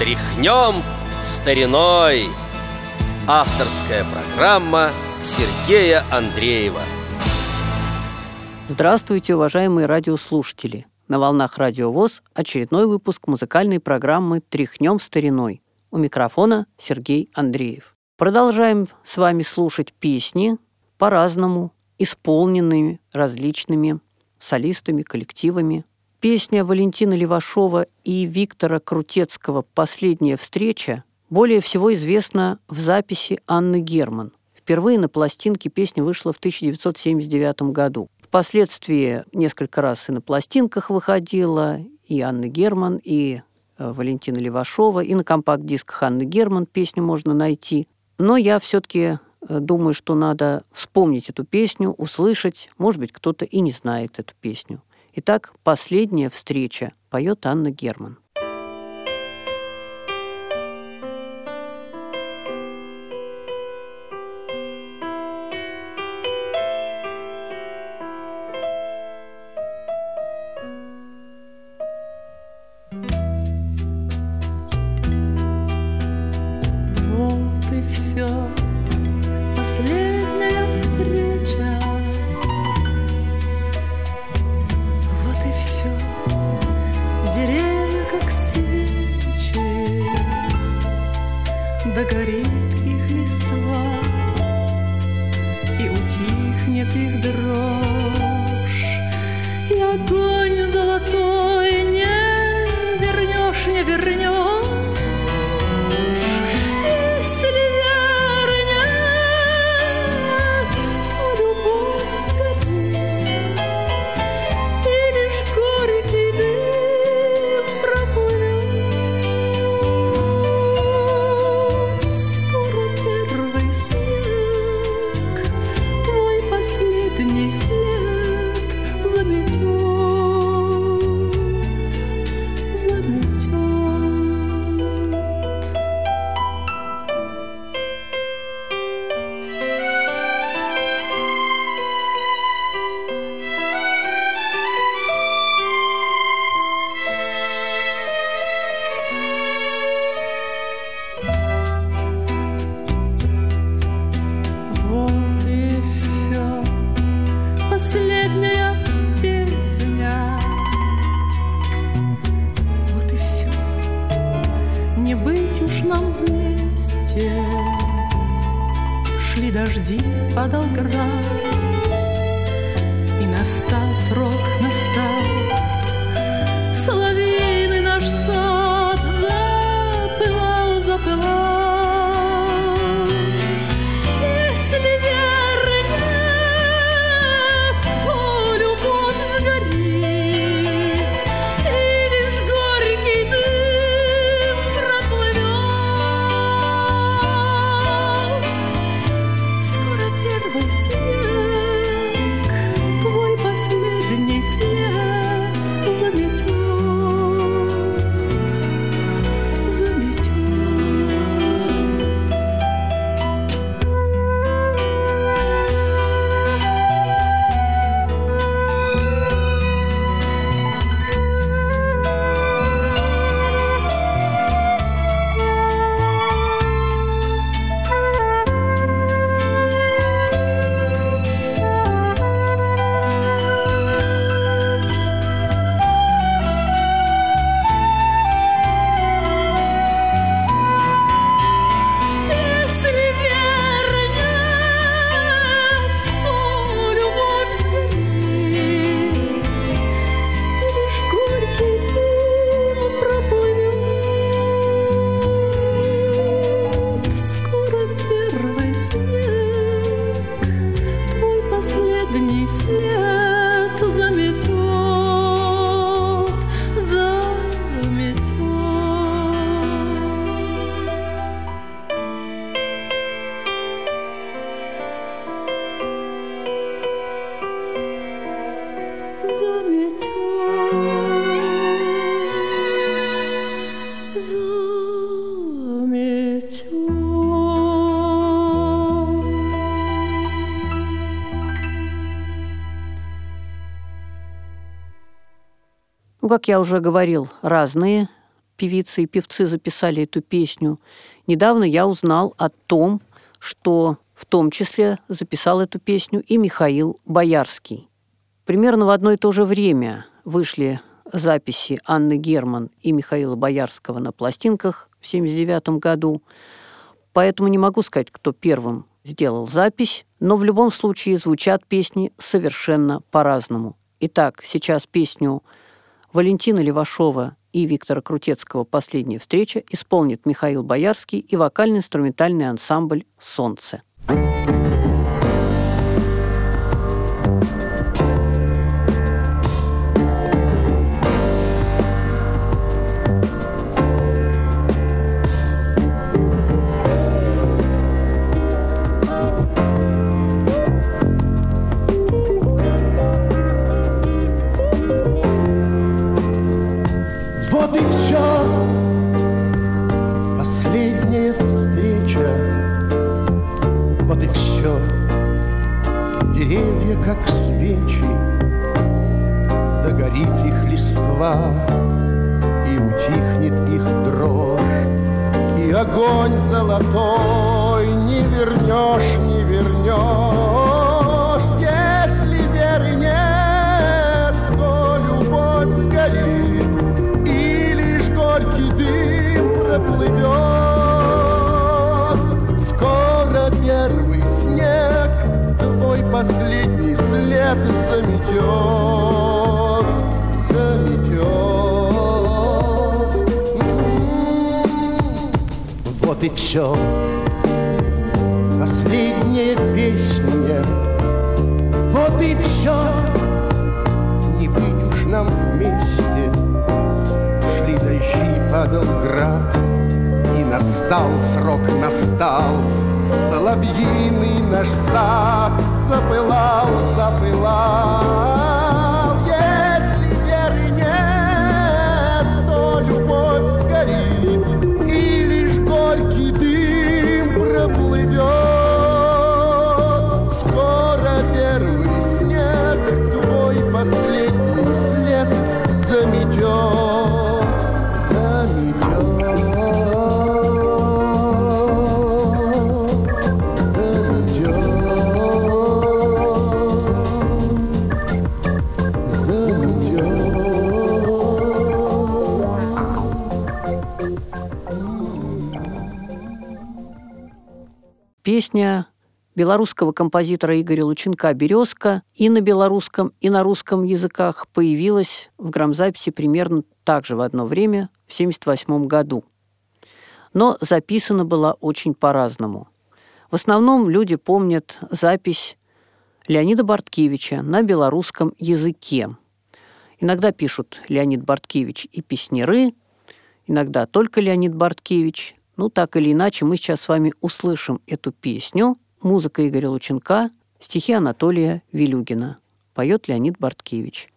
Тряхнем стариной. Авторская программа Сергея Андреева. Здравствуйте, уважаемые радиослушатели! На волнах Радио ВОЗ очередной выпуск музыкальной программы «Тряхнем стариной». У микрофона Сергей Андреев. Продолжаем с вами слушать песни по-разному, исполненными различными солистами, коллективами. Песня Валентина Левашова и Виктора Крутецкого «Последняя встреча» более всего известна в записи Анны Герман. Впервые на пластинке песня вышла в 1979 году. Впоследствии несколько раз и на пластинках выходила, и Анна Герман, и э, Валентина Левашова, и на компакт-дисках Анны Герман песню можно найти. Но я все-таки э, думаю, что надо вспомнить эту песню, услышать. Может быть, кто-то и не знает эту песню. Итак, «Последняя встреча» поет Анна Герман. the goodies. Как я уже говорил, разные певицы и певцы записали эту песню. Недавно я узнал о том, что в том числе записал эту песню и Михаил Боярский. Примерно в одно и то же время вышли записи Анны Герман и Михаила Боярского на пластинках в 1979 году. Поэтому не могу сказать, кто первым сделал запись, но в любом случае звучат песни совершенно по-разному. Итак, сейчас песню Валентина Левашова и Виктора Крутецкого «Последняя встреча» исполнит Михаил Боярский и вокально-инструментальный ансамбль «Солнце». как свечи, догорит их листва, и утихнет их дрожь, и огонь золотой не вернешь, не вернешь. Все Последняя песня. Вот и все Не быть уж нам вместе. Шли дожди, падал град И настал срок, настал. Соловьиный наш сад sapelá, o sapelá. Белорусского композитора Игоря Лученка «Березка» и на белорусском, и на русском языках появилась в грамзаписи примерно так же в одно время, в 1978 году. Но записана была очень по-разному. В основном люди помнят запись Леонида Барткевича на белорусском языке. Иногда пишут Леонид Барткевич и песнеры, иногда только Леонид Барткевич, ну, так или иначе, мы сейчас с вами услышим эту песню. Музыка Игоря Лученка, стихи Анатолия Вилюгина. Поет Леонид Барткевич.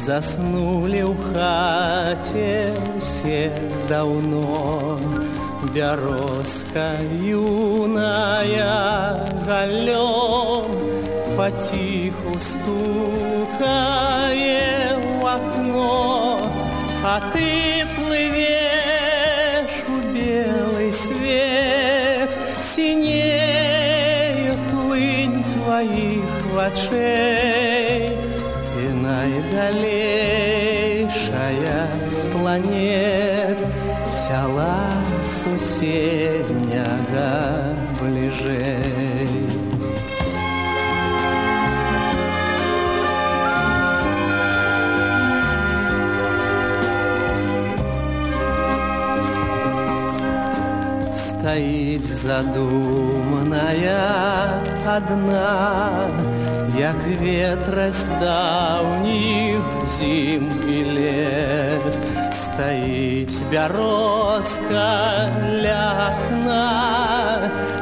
Заснули ў хаце все давно Бярозка юная галём Паціху стукае ў окно А ты плывеш у белый свет Синею плынь твоих вачэй планет сяла суседняга бліжэй. Стаіць задуманая адна, як ветразь даўніх зім і лет стаіць бярозка ляхна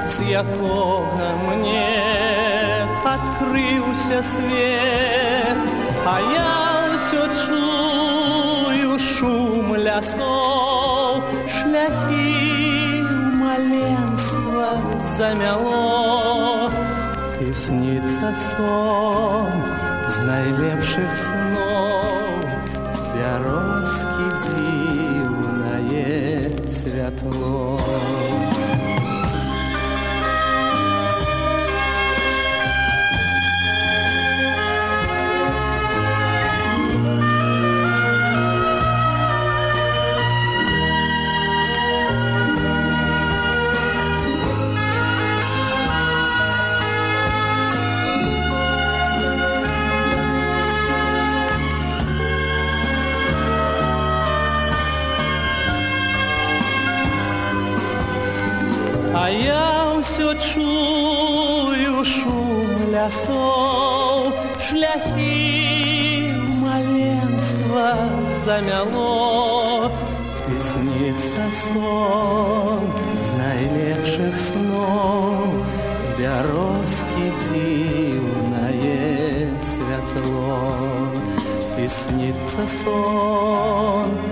з якога мне адкрыўся свет а я ўсё чую шум лясоў шляхі маленства замяло і снится сон з найлепшых сноў Святло. А я ўсё чую шум лясоў, шляхі маленства замяло. І снится сон з найлепшых сноў, бярозкі дзіўнае святло. І снится сон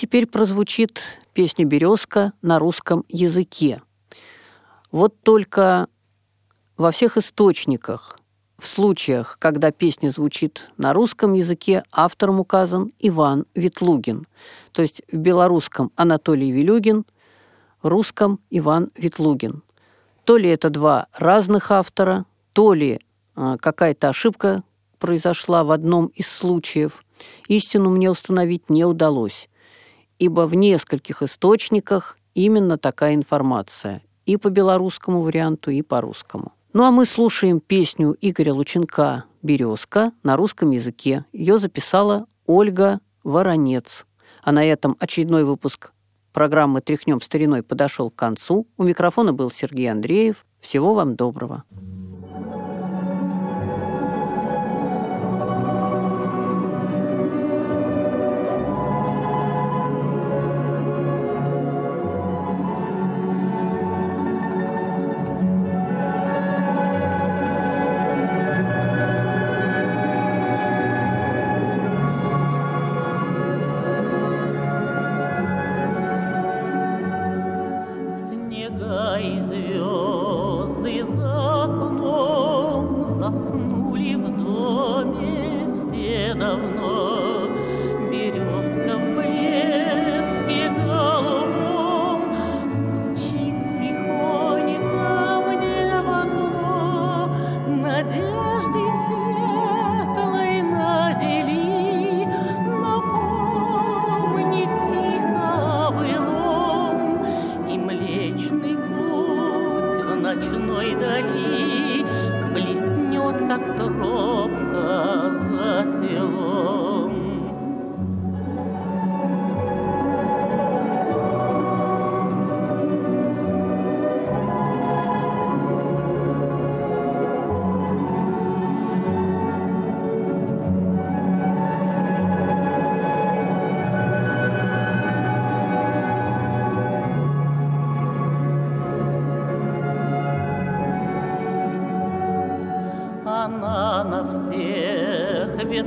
теперь прозвучит песня «Березка» на русском языке. Вот только во всех источниках, в случаях, когда песня звучит на русском языке, автором указан Иван Ветлугин. То есть в белорусском Анатолий Вилюгин, в русском Иван Ветлугин. То ли это два разных автора, то ли а, какая-то ошибка произошла в одном из случаев. Истину мне установить не удалось, ибо в нескольких источниках именно такая информация и по белорусскому варианту, и по русскому. Ну а мы слушаем песню Игоря Лученка «Березка» на русском языке. Ее записала Ольга Воронец. А на этом очередной выпуск программы «Тряхнем стариной» подошел к концу. У микрофона был Сергей Андреев. Всего вам доброго.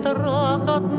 Всех ветрах